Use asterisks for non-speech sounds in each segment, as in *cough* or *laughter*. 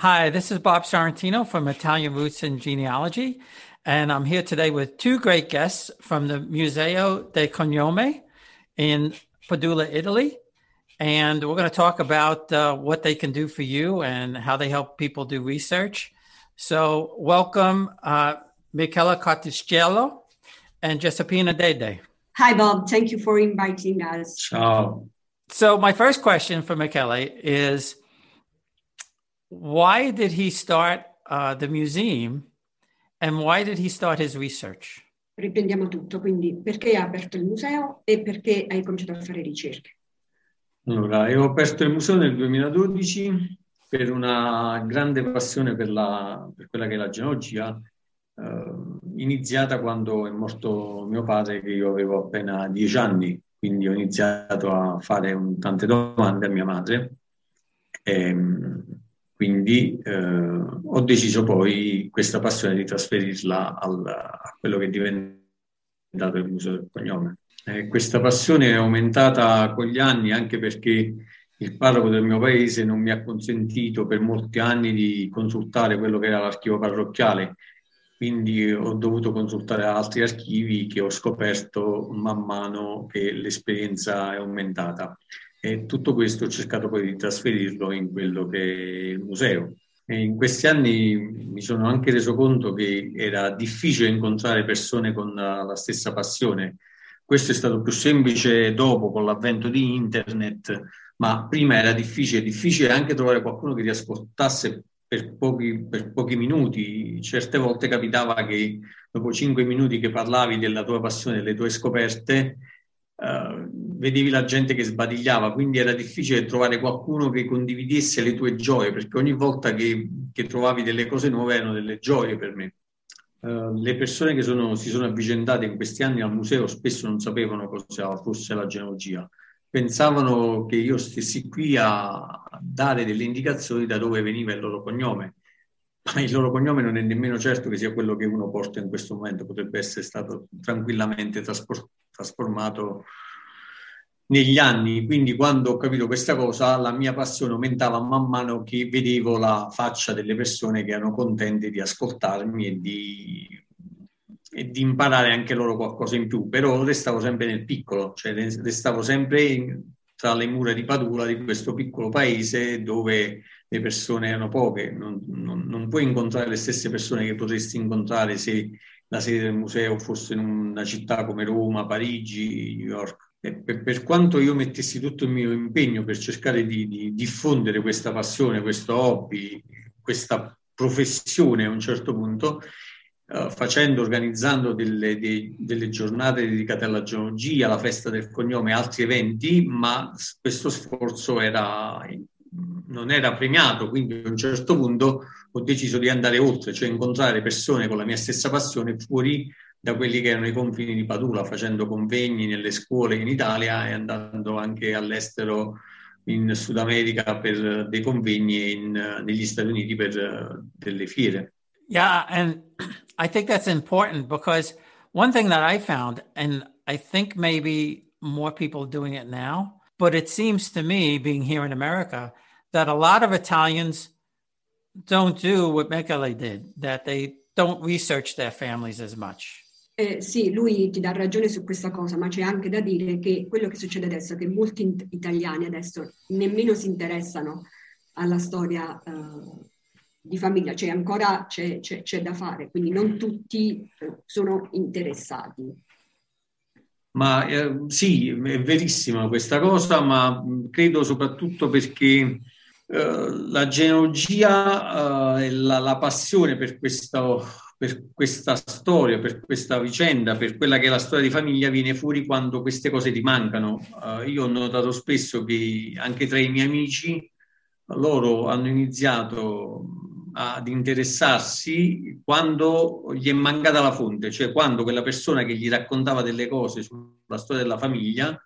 Hi, this is Bob Sorrentino from Italian Roots and Genealogy, and I'm here today with two great guests from the Museo del Cognome in Padula, Italy. And we're going to talk about uh, what they can do for you and how they help people do research. So, welcome, uh, Michela Carticello and Giuseppina Dede. Hi, Bob. Thank you for inviting us. Ciao. So, my first question for Michele is why did he start uh, the museum and why did he start his research? Riprendiamo tutto, quindi perché hai aperto il museo e perché hai cominciato a fare ricerche? Allora, io ho aperto il museo nel 2012 per una grande passione per, la, per quella che è la genealogia, eh, iniziata quando è morto mio padre, che io avevo appena dieci anni, quindi ho iniziato a fare un, tante domande a mia madre. E, ehm, quindi eh, ho deciso poi questa passione di trasferirla al, a quello che è diventato il museo del cognome. Eh, questa passione è aumentata con gli anni anche perché il parroco del mio paese non mi ha consentito per molti anni di consultare quello che era l'archivio parrocchiale, quindi ho dovuto consultare altri archivi che ho scoperto man mano che l'esperienza è aumentata. E tutto questo ho cercato poi di trasferirlo in quello che è il museo. E in questi anni mi sono anche reso conto che era difficile incontrare persone con la stessa passione. Questo è stato più semplice dopo, con l'avvento di internet, ma prima era difficile, difficile anche trovare qualcuno che ti ascoltasse per pochi, per pochi minuti. Certe volte capitava che dopo cinque minuti che parlavi della tua passione, delle tue scoperte, Uh, vedevi la gente che sbadigliava, quindi era difficile trovare qualcuno che condividesse le tue gioie, perché ogni volta che, che trovavi delle cose nuove erano delle gioie per me. Uh, le persone che sono, si sono avvicendate in questi anni al museo spesso non sapevano cosa fosse la genealogia, pensavano che io stessi qui a dare delle indicazioni da dove veniva il loro cognome. Ma il loro cognome non è nemmeno certo che sia quello che uno porta in questo momento, potrebbe essere stato tranquillamente trasportato trasformato negli anni. Quindi quando ho capito questa cosa, la mia passione aumentava man mano che vedevo la faccia delle persone che erano contente di ascoltarmi e di, e di imparare anche loro qualcosa in più. Però restavo sempre nel piccolo, cioè restavo sempre in, tra le mura di Padula, di questo piccolo paese dove le persone erano poche. Non, non, non puoi incontrare le stesse persone che potresti incontrare se la sede del museo fosse in una città come Roma, Parigi, New York. Per, per, quanto io mettessi tutto il mio impegno per cercare di, di, diffondere questa passione, questo hobby, questa professione a un certo punto, uh, facendo, organizzando delle, de, delle, giornate dedicate alla geologia, alla festa del cognome, altri eventi, ma questo sforzo era, non era premiato, quindi a un certo punto ho deciso di andare oltre, cioè incontrare persone con la mia stessa passione fuori da quelli che erano i confini di Padula, facendo convegni nelle scuole in Italia e andando anche all'estero in Sud America per dei convegni in, negli Stati Uniti per delle fiere. Yeah, and *clears throat* I think that's important because one thing that I found, and I think maybe more people doing it now, but it seems to me, being here in America, that a lot of Italians don't do what Mekele did, that they don't research their families as much. Eh, sì, lui ti dà ragione su questa cosa, ma c'è anche da dire che quello che succede adesso è che molti in- italiani adesso nemmeno si interessano alla storia uh, di famiglia, cioè ancora c'è, c'è, c'è, da fare, quindi non tutti uh, sono interessati. Ma eh, sì, è verissima questa cosa, ma credo soprattutto perché eh, la genealogia e uh, la, la, passione per questa, per questa storia, per questa vicenda, per quella che è la storia di famiglia viene fuori quando queste cose ti mancano. Uh, io ho notato spesso che anche tra i miei amici loro hanno iniziato ad interessarsi quando gli è mancata la fonte, cioè quando quella persona che gli raccontava delle cose sulla storia della famiglia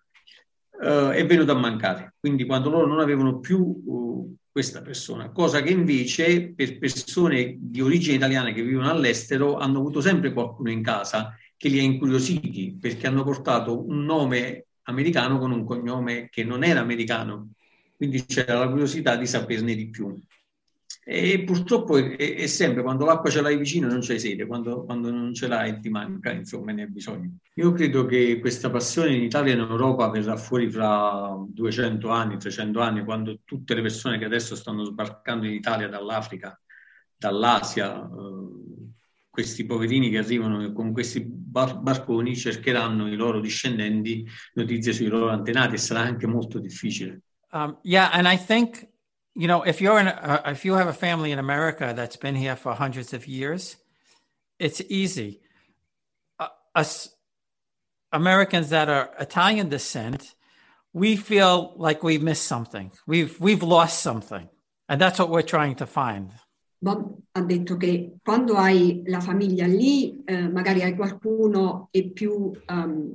uh, è venuto a mancare. Quindi quando loro non avevano più uh, questa persona, cosa che invece per persone di origine italiana che vivono all'estero hanno avuto sempre qualcuno in casa che li ha incuriositi perché hanno portato un nome americano con un cognome che non era americano. Quindi c'era la curiosità di saperne di più. E purtroppo è, è, sempre quando l'acqua ce l'hai vicino non c'hai sede, quando, quando non ce l'hai ti manca, insomma, ne hai bisogno. Io credo che questa passione in Italia e in Europa verrà fuori fra 200 anni, 300 anni, quando tutte le persone che adesso stanno sbarcando in Italia dall'Africa, dall'Asia, eh, questi poverini che arrivano con questi bar- barconi cercheranno i loro discendenti notizie sui loro antenati e sarà anche molto difficile. Um, yeah, and I think you know if you're in a, if you have a family in America that's been here for hundreds of years, it's easy. Us Americans that are Italian descent, we feel like we've missed something. We've we've lost something, and that's what we're trying to find. Bob ha detto che quando hai la famiglia lì, eh, magari hai qualcuno è più, um,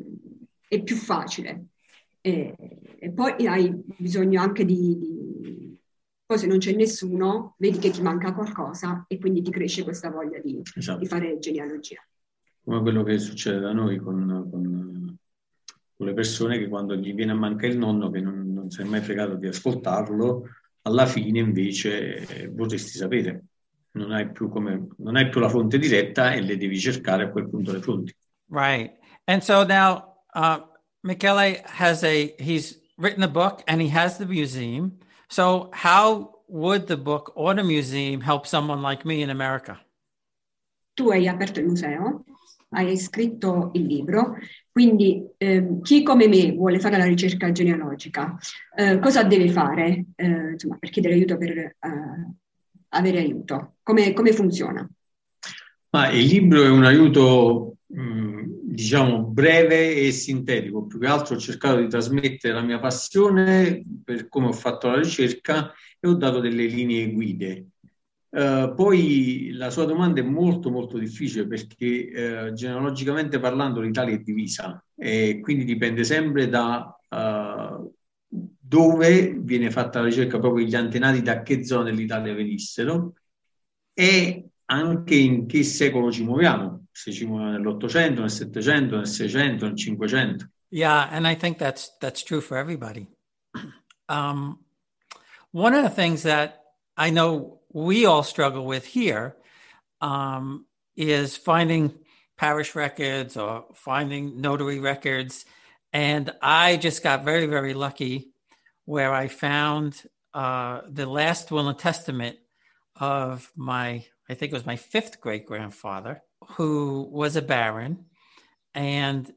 è più facile. E, e, poi hai bisogno anche di, di, Poi se non c'è nessuno, vedi che ti manca qualcosa e quindi ti cresce questa voglia di, esatto. di fare genealogia. Come quello che succede da noi con, con, con, le persone che quando gli viene a mancare il nonno, che non, non si è mai fregato di ascoltarlo, alla fine invece eh, vorresti sapere non hai più, come, non hai più la fonte diretta e le devi cercare a quel punto le fonti. Right. And so now uh, Michele has a, he's written a book and he has the museum. So how would the book or the museum help someone like me in America? Tu hai aperto il museo, hai scritto il libro, quindi eh, chi come me vuole fare la ricerca genealogica, eh, cosa deve fare eh, insomma, per chiedere aiuto per eh, avere aiuto? Come, come funziona? Ma il libro è un aiuto, mh, diciamo, breve e sintetico. Più che altro ho cercato di trasmettere la mia passione per come ho fatto la ricerca e ho dato delle linee guide. Uh, poi la sua domanda è molto molto difficile perché uh, genealogicamente parlando l'Italia è divisa e quindi dipende sempre da uh, dove viene fatta la ricerca proprio gli antenati da che zona dell'Italia venissero e anche in che secolo ci muoviamo, nell'Ottocento, nel Settecento, nel Seicento, nel Cinquecento. Yeah, and I think that's that's true for everybody. Um, one of the things that I know we all struggle with here um, is finding parish records or finding notary records. And I just got very, very lucky where I found uh, the last will and testament of my, I think it was my fifth great grandfather, who was a baron. And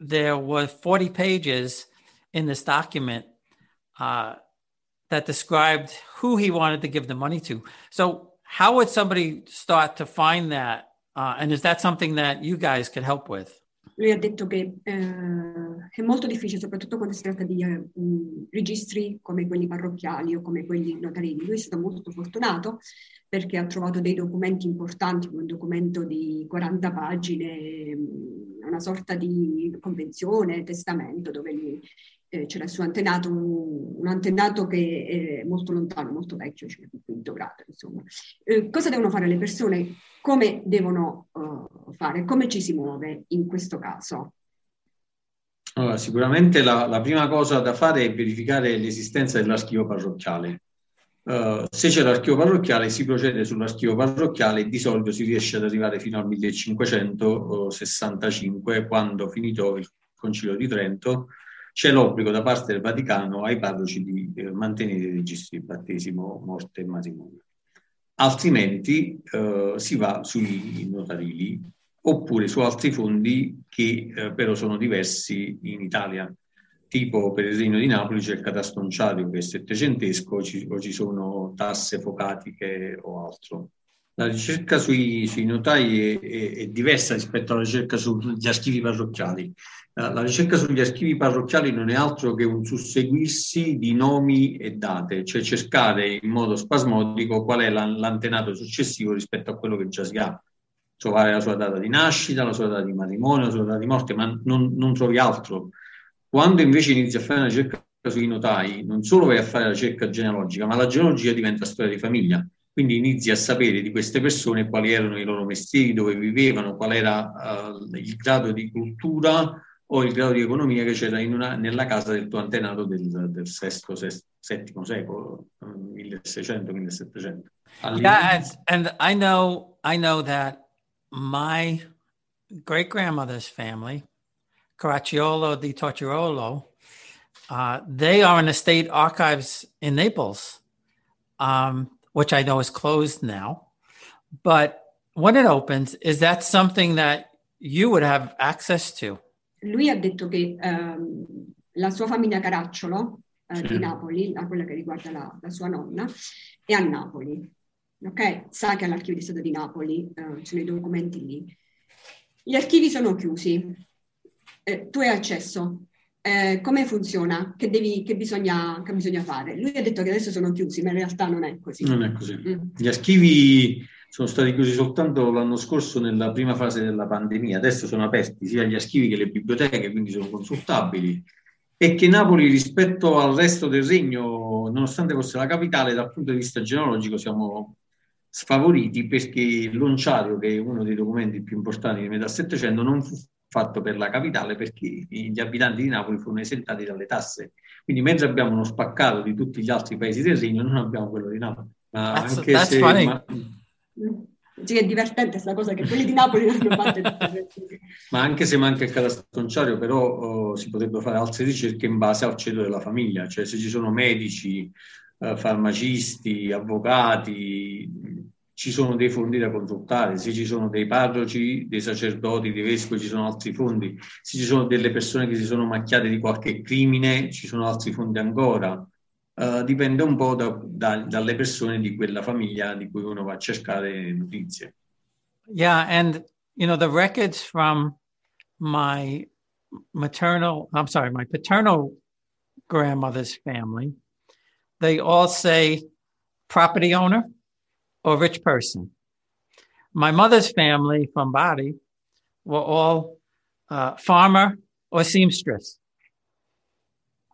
there were 40 pages in this document uh, that described who he wanted to give the money to. So, how would somebody start to find that? Uh, and is that something that you guys could help with? lui ha detto che eh, è molto difficile, soprattutto quando si tratta di eh, registri come quelli parrocchiali o come quelli notarili. Lui è stato molto fortunato perché ha trovato dei documenti importanti, un documento di 40 pagine, una sorta di convenzione, testamento, dove lui eh, c'era il suo antenato, un, un, antenato che è molto lontano, molto vecchio, cioè quinto grado, insomma. Eh, cosa devono fare le persone? Come devono uh, fare? Come ci si muove in questo caso? Allora, sicuramente la, la, prima cosa da fare è verificare l'esistenza dell'archivio parrocchiale. Uh, se c'è l'archivio parrocchiale si procede sull'archivio parrocchiale e di solito si riesce ad arrivare fino al 1565 quando finito il Concilio di Trento c'è l'obbligo da parte del Vaticano ai parroci di eh, mantenere i registri di battesimo, morte e matrimonio. Altrimenti eh, si va sui notarili oppure su altri fondi che eh, però sono diversi in Italia. Tipo per Regno di Napoli c'è il catastonciario che è settecentesco ci, o ci sono tasse focatiche o altro. La ricerca sui, sui notai è, è, è, diversa rispetto alla ricerca sugli archivi parrocchiali. La ricerca sugli archivi parrocchiali non è altro che un susseguirsi di nomi e date, cioè cercare in modo spasmodico qual è l'antenato successivo rispetto a quello che già si ha. Trovare la sua data di nascita, la sua data di matrimonio, la sua data di morte, ma non, non trovi altro. Quando invece inizi a fare una ricerca sui notai, non solo vai a fare la ricerca genealogica, ma la genealogia diventa storia di famiglia. Quindi inizi a sapere di queste persone quali erano i loro mestieri, dove vivevano, qual era uh, il grado di cultura, o il grado di economia che c'era una, nella casa del tuo antenato del, del sesto, sesto, settimo secolo, 1600-1700. Yeah, and, and I know I know that my great grandmother's family, Caracciolo di Torciolo, uh, they are in the state archives in Naples, um, which I know is closed now. But when it opens, is that something that you would have access to? Lui ha detto che um, la sua famiglia Caracciolo uh, di Napoli, la, quella che riguarda la, la, sua nonna, è a Napoli. Ok? Sa che all'archivio di Stato di Napoli uh, sono i documenti lì. Gli archivi sono chiusi. Eh, tu hai accesso. Eh, come funziona? Che, devi, che, bisogna, che, bisogna, fare? Lui ha detto che adesso sono chiusi, ma in realtà non è così. Non è così. Mm. Gli archivi sono stati chiusi soltanto l'anno scorso nella prima fase della pandemia, adesso sono aperti sia gli archivi che le biblioteche, quindi sono consultabili e che Napoli rispetto al resto del regno, nonostante fosse la capitale, dal punto di vista genealogico siamo sfavoriti perché l'onciario, che è uno dei documenti più importanti di metà Settecento, non fu fatto per la capitale perché gli abitanti di Napoli furono esentati dalle tasse. Quindi mentre abbiamo uno spaccato di tutti gli altri paesi del regno, non abbiamo quello di Napoli. Ma that's, anche that's se, ma, sì, è divertente questa cosa che quelli di Napoli non hanno fatto Ma anche se manca il catastonciario, però oh, si potrebbero fare altre ricerche in base al ceto della famiglia, cioè se ci sono medici, eh, farmacisti, avvocati, ci sono dei fondi da consultare, se ci sono dei parroci, dei sacerdoti, dei vescovi, ci sono altri fondi, se ci sono delle persone che si sono macchiate di qualche crimine, ci sono altri fondi ancora. Uh, dipende un po' da, da, dalle persone di quella famiglia di cui uno va a cercare notizie. Yeah, and you know the records from my maternal, I'm sorry, my paternal grandmother's family, they all say property owner or rich person. My mother's family from Bari were all uh, farmer or seamstress.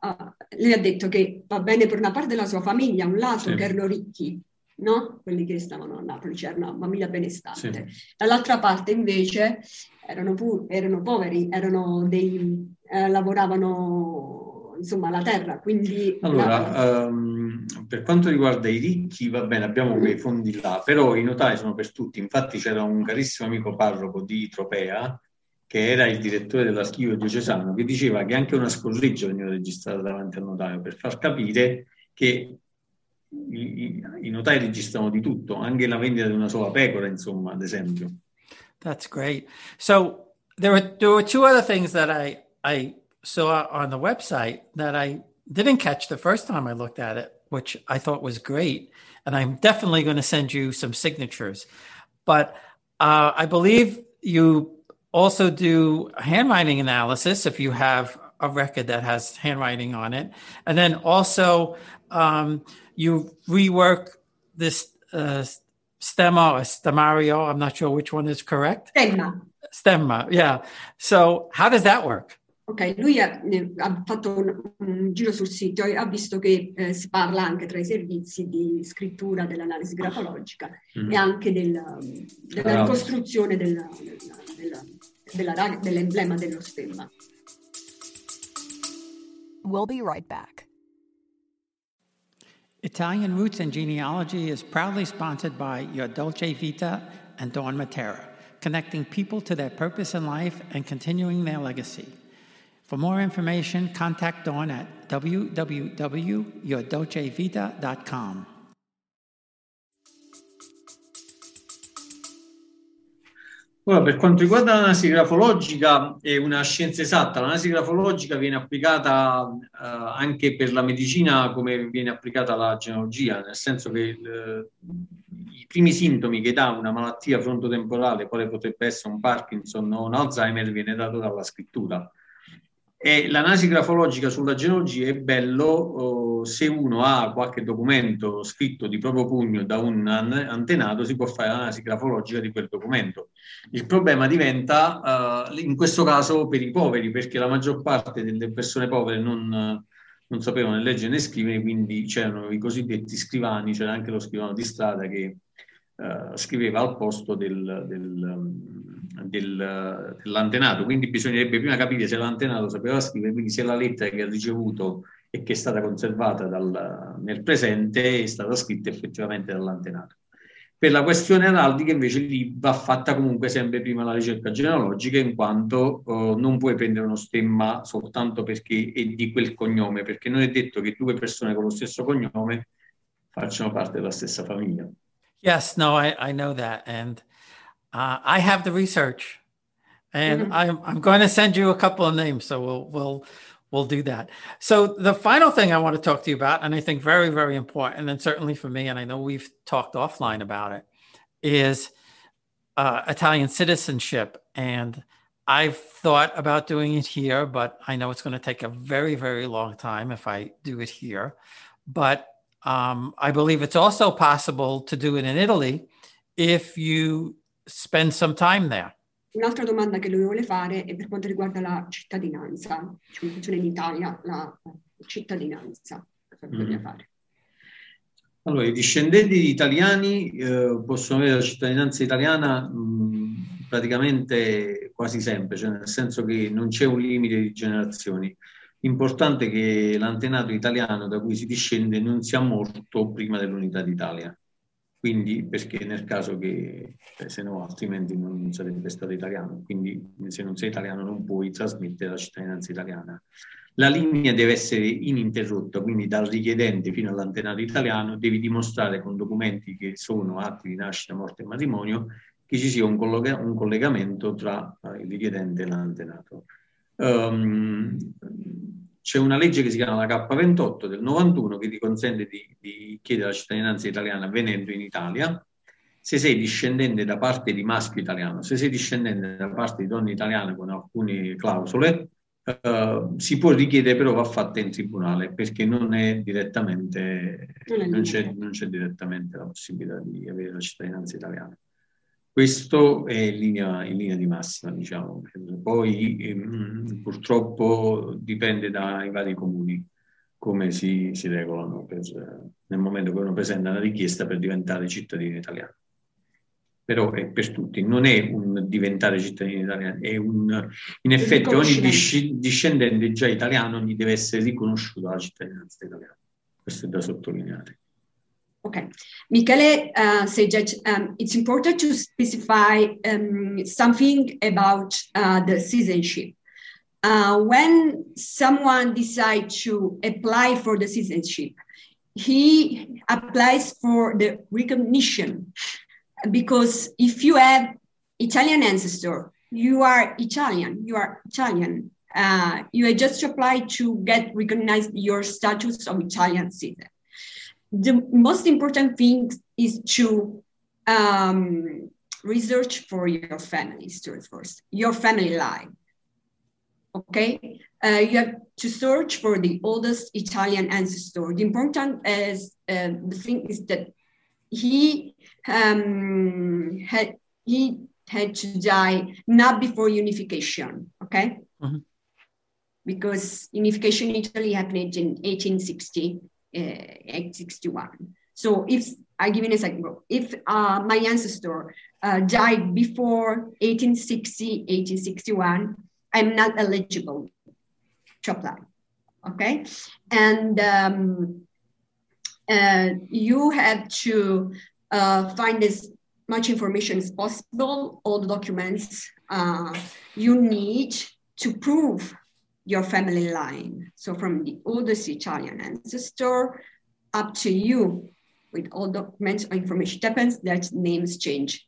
uh, lui ha detto che va bene per una parte della sua famiglia, un lato sì. che erano ricchi, no? quelli che stavano a Napoli, c'era una famiglia benestante. Sì. Dall'altra parte invece erano, pu- erano poveri, erano dei, eh, lavoravano insomma la terra, quindi... Allora, la... um, per quanto riguarda i ricchi, va bene, abbiamo mm. quei fondi là, però i notai sono per tutti, infatti c'era un carissimo amico parroco di Tropea, che era il direttore dell'archivio diocesano, che diceva che anche una scorreggia veniva registrata davanti al notaio per far capire che i, i notai registrano di tutto, anche la vendita di una sola pecora, insomma, ad esempio. That's great. So there were there were two other things that I I saw on the website that I didn't catch the first time I looked at it, which I thought was great, and I'm definitely going to send you some signatures. But uh, I believe you also do handwriting analysis if you have a record that has handwriting on it. And then also um, you rework this uh, stemma or stemario. I'm not sure which one is correct. Stemma. Stemma, yeah. So how does that work? Ok, lui ha, ha fatto un, un, giro sul sito e ha visto che eh, si parla anche tra i servizi di scrittura dell'analisi grafologica mm-hmm. e anche del, della ricostruzione della, della, della, dell'emblema dello stemma. We'll be right back. Italian Roots and Genealogy is proudly sponsored by Your Dolce Vita and Dawn Matera, connecting people to their purpose in life and continuing their legacy. For more information, contact Dawn at www.yourdolcevita.com. Ora, per quanto riguarda l'analisi grafologica, è una scienza esatta. L'analisi grafologica viene applicata eh, anche per la medicina come viene applicata la genealogia, nel senso che eh, i primi sintomi che dà una malattia frontotemporale, quale potrebbe essere un Parkinson o un Alzheimer, viene dato dalla scrittura. E l'analisi grafologica sulla genealogia è bello oh, se uno ha qualche documento scritto di proprio pugno da un antenato, si può fare l'analisi grafologica di quel documento. Il problema diventa uh, in questo caso per i poveri, perché la maggior parte delle persone povere non, non sapevano né leggere né scrivere, quindi c'erano i cosiddetti scrivani, c'era anche lo scrivano di strada che uh, scriveva al posto del, del, del, dell'antenato, quindi bisognerebbe prima capire se l'antenato sapeva scrivere, quindi se la lettera che ha ricevuto e che è stata conservata dal, nel presente è stata scritta effettivamente dall'antenato. Per la questione araldica invece lì va fatta comunque sempre prima la ricerca genealogica in quanto uh, non puoi prendere uno stemma soltanto perché è di quel cognome, perché non è detto che due persone con lo stesso cognome facciano parte della stessa famiglia. Yes, no, I, I know that and uh, I have the research and mm-hmm. I'm, I'm going to send you a couple of names so we'll, we'll we'll do that. So the final thing I want to talk to you about, and I think very, very important, and certainly for me, and I know we've talked offline about it, is uh, Italian citizenship. And I've thought about doing it here, but I know it's going to take a very, very long time if I do it here. But um, I believe it's also possible to do it in Italy if you spend some time there. Un'altra domanda che lui vuole fare è per quanto riguarda la cittadinanza, cioè funziona in Italia la cittadinanza. Cosa bisogna mm. fare? Allora, i discendenti italiani eh, possono avere la cittadinanza italiana mh, praticamente quasi sempre, cioè nel senso che non c'è un limite di generazioni. L'importante è che l'antenato italiano da cui si discende non sia morto prima dell'unità d'Italia. Quindi, perché nel caso che, eh, se no, altrimenti non sarebbe stato italiano. Quindi, se non sei italiano, non puoi trasmettere la cittadinanza italiana. La linea deve essere ininterrotta, quindi dal richiedente fino all'antenato italiano, devi dimostrare con documenti che sono atti di nascita, morte e matrimonio che ci sia un, collega- un collegamento tra uh, il richiedente e l'antenato. Um, c'è una legge che si chiama la K28 del 91 che ti consente di, di chiedere la cittadinanza italiana venendo in Italia se sei discendente da parte di maschio italiano, se sei discendente da parte di donna italiana con alcune clausole, eh, si può richiedere però va fatta in tribunale perché non è direttamente, non c'è, non c'è direttamente la possibilità di avere la cittadinanza italiana. Questo è in linea, in linea di massima, diciamo. Poi ehm, purtroppo dipende dai vari comuni come si, si regolano per, nel momento che uno presenta una richiesta per diventare cittadino italiano. Però è per tutti, non è un diventare cittadino italiano, è un, in effetti ogni discendente già italiano gli deve essere riconosciuta la cittadinanza italiana. Questo è da sottolineare. Okay. Michele uh, said that um, it's important to specify um, something about uh, the citizenship. Uh, when someone decides to apply for the citizenship, he applies for the recognition because if you have Italian ancestor, you are Italian, you are Italian. Uh, you just apply to get recognized your status of Italian citizen the most important thing is to um, research for your family history first, your family line. Okay, uh, you have to search for the oldest Italian ancestor. The important is uh, the thing is that he um, had he had to die not before unification. Okay, mm-hmm. because unification in Italy happened in 1860 uh, 61. So if I give you an example, if uh, my ancestor uh, died before 1860, 1861, I'm not eligible to apply. Okay, and um, uh, you have to uh, find as much information as possible, all the documents uh, you need to prove your family line. So from the oldest Italian ancestor up to you with all documents or information happens that names change.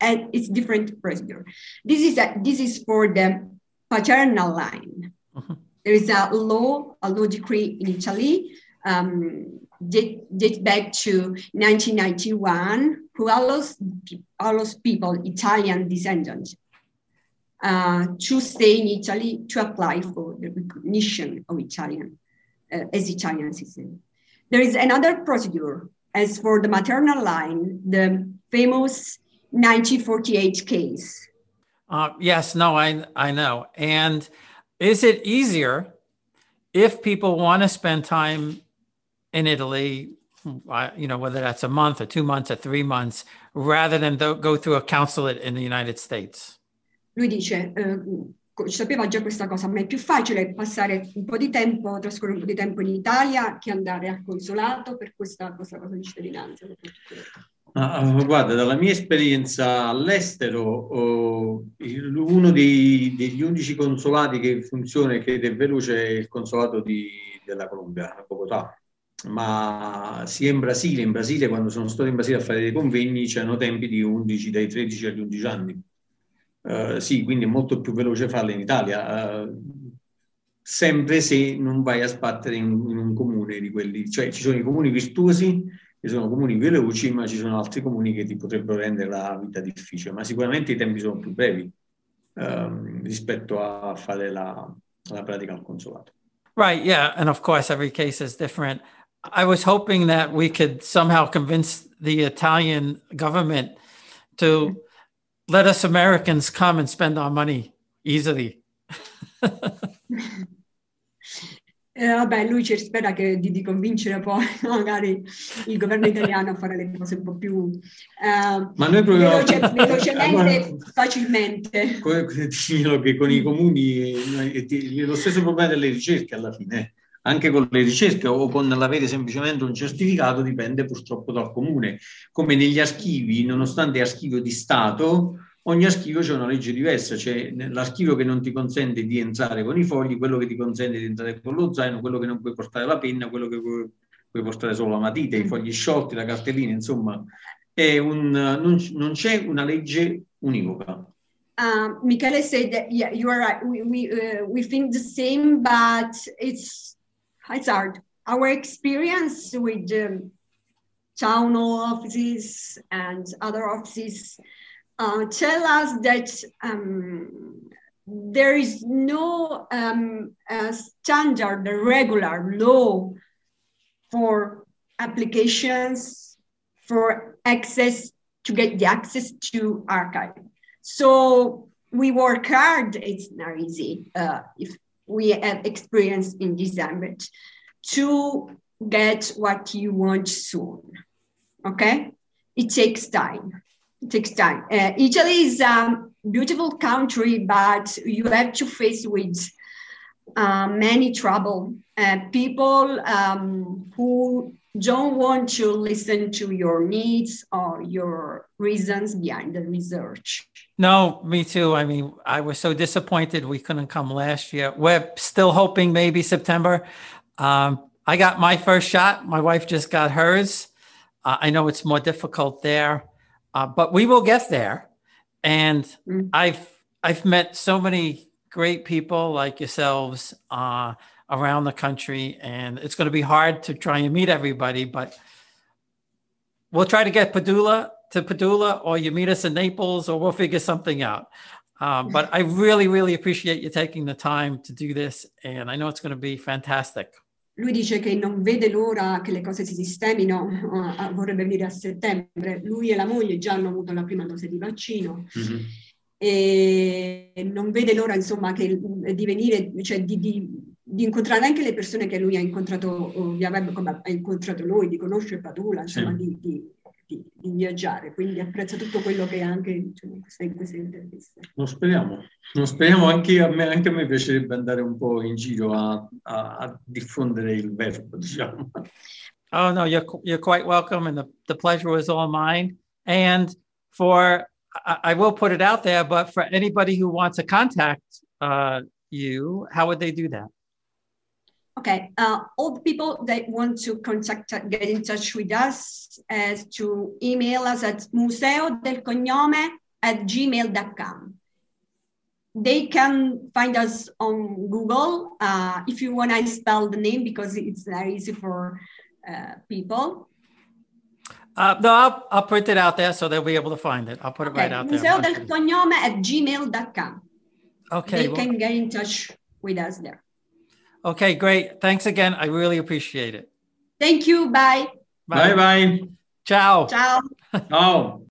And it's different procedure. This is a, this is for the paternal line. Uh-huh. There is a law, a law decree in Italy, um, date, date back to 1991, who allows, allows people, Italian descendants, uh, to stay in Italy to apply for the recognition of Italian uh, as Italian citizen. There is another procedure as for the maternal line, the famous 1948 case. Uh, yes, no, I I know. And is it easier if people want to spend time in Italy, you know, whether that's a month or two months or three months, rather than go through a consulate in the United States? Lui dice, eh, sapeva già questa cosa, ma è più facile passare un po' di tempo, trascorrere un po' di tempo in Italia che andare al consolato per questa, questa cosa di cittadinanza. Uh, guarda, dalla mia esperienza all'estero, oh, uno dei, degli undici consolati che funziona e che è veloce è il consolato di, della Colombia, a Bogotà. Ma sia in Brasile, in Brasile, quando sono stato in Brasile a fare dei convegni, c'erano tempi di 11, dai 13 agli 11 anni. Uh, sì, quindi è molto più veloce farlo in Italia, uh, sempre se non vai a sbattere in, in un comune di quelli, cioè ci sono i comuni virtuosi ci sono comuni veloci, ma ci sono altri comuni che ti potrebbero rendere la vita difficile, ma sicuramente i tempi sono più brevi um, rispetto a fare la, la pratica al consolato. Right, yeah, and of course every case is different. I was hoping that we could somehow convince the Italian government to let us Americans come and spend our money easily. *laughs* Eh, vabbè, lui ci spera che, di, di, convincere poi *laughs* magari il governo italiano a fare le cose un po' più eh, Ma noi proviamo... veloce, velocemente, *laughs* facilmente. Dicono che con i comuni è lo stesso problema delle ricerche alla fine. Anche con le ricerche o con l'avere semplicemente un certificato dipende purtroppo dal comune. Come negli archivi, nonostante archivio di Stato, ogni archivio c'è una legge diversa, c'è l'archivio che non ti consente di entrare con i fogli, quello che ti consente di entrare con lo zaino, quello che non puoi portare la penna, quello che puoi, puoi portare solo la matita, i mm. fogli sciolti, la cartellina, insomma, un, non, non, c'è una legge univoca. Uh, Michele said that yeah, you are right. We we uh, we think the same, but it's hard. Our experience with um, town offices and other offices uh, tell us that um, there is no um, standard, regular law for applications for access to get the access to archive. So we work hard. It's not easy uh, if we have experience in this December to get what you want soon. Okay, it takes time it takes time. Uh, Italy is a beautiful country, but you have to face with uh, many trouble. Uh, people um, who don't want to listen to your needs or your reasons behind the research. No, me too. I mean, I was so disappointed we couldn't come last year. We're still hoping maybe September. Um, I got my first shot. My wife just got hers. Uh, I know it's more difficult there. Uh, but we will get there. And mm-hmm. I've I've met so many great people like yourselves uh, around the country, and it's going to be hard to try and meet everybody, but we'll try to get Padula to Padula, or you meet us in Naples, or we'll figure something out. Um, but I really, really appreciate you taking the time to do this, and I know it's going to be fantastic. Lui dice che non vede l'ora che le cose si sistemino, uh, vorrebbe venire a settembre. Lui e la moglie già hanno avuto la prima dose di vaccino mm-hmm. e non vede l'ora, insomma, che, di venire, cioè di, di, di, incontrare anche le persone che lui ha incontrato, via web, come ha incontrato noi, di conoscere Padula, insomma, sì. di, di, di, viaggiare, quindi apprezza tutto quello che anche diciamo, in, queste, in queste interviste. Lo speriamo, lo speriamo, anche a, me, anche a me piacerebbe andare un po' in giro a, a, a diffondere il verbo, *laughs* diciamo. Oh no, you're, you're quite welcome and the, the pleasure was all mine. And for, I, I will put it out there, but for anybody who wants to contact uh, you, how would they do that? Okay, uh, all the people that want to contact, get in touch with us, as to email us at museo del cognome at gmail.com. They can find us on Google uh, if you want to spell the name because it's very easy for uh, people. Uh, no, I'll, I'll print it out there so they'll be able to find it. I'll put it okay. right out there. Museo del cognome at gmail.com. Okay. They well, can get in touch with us there. Okay, great. Thanks again. I really appreciate it. Thank you. Bye. Bye bye. Ciao. Ciao. Ciao.